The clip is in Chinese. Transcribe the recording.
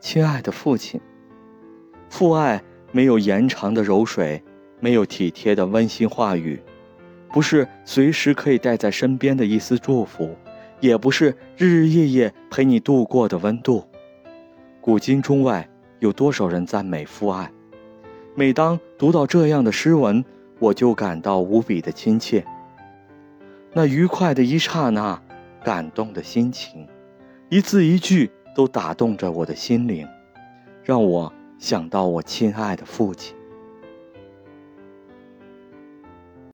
亲爱的父亲。父爱没有延长的柔水，没有体贴的温馨话语，不是随时可以带在身边的一丝祝福，也不是日日夜夜陪你度过的温度。古今中外，有多少人赞美父爱？每当读到这样的诗文，我就感到无比的亲切。那愉快的一刹那，感动的心情，一字一句都打动着我的心灵，让我想到我亲爱的父亲。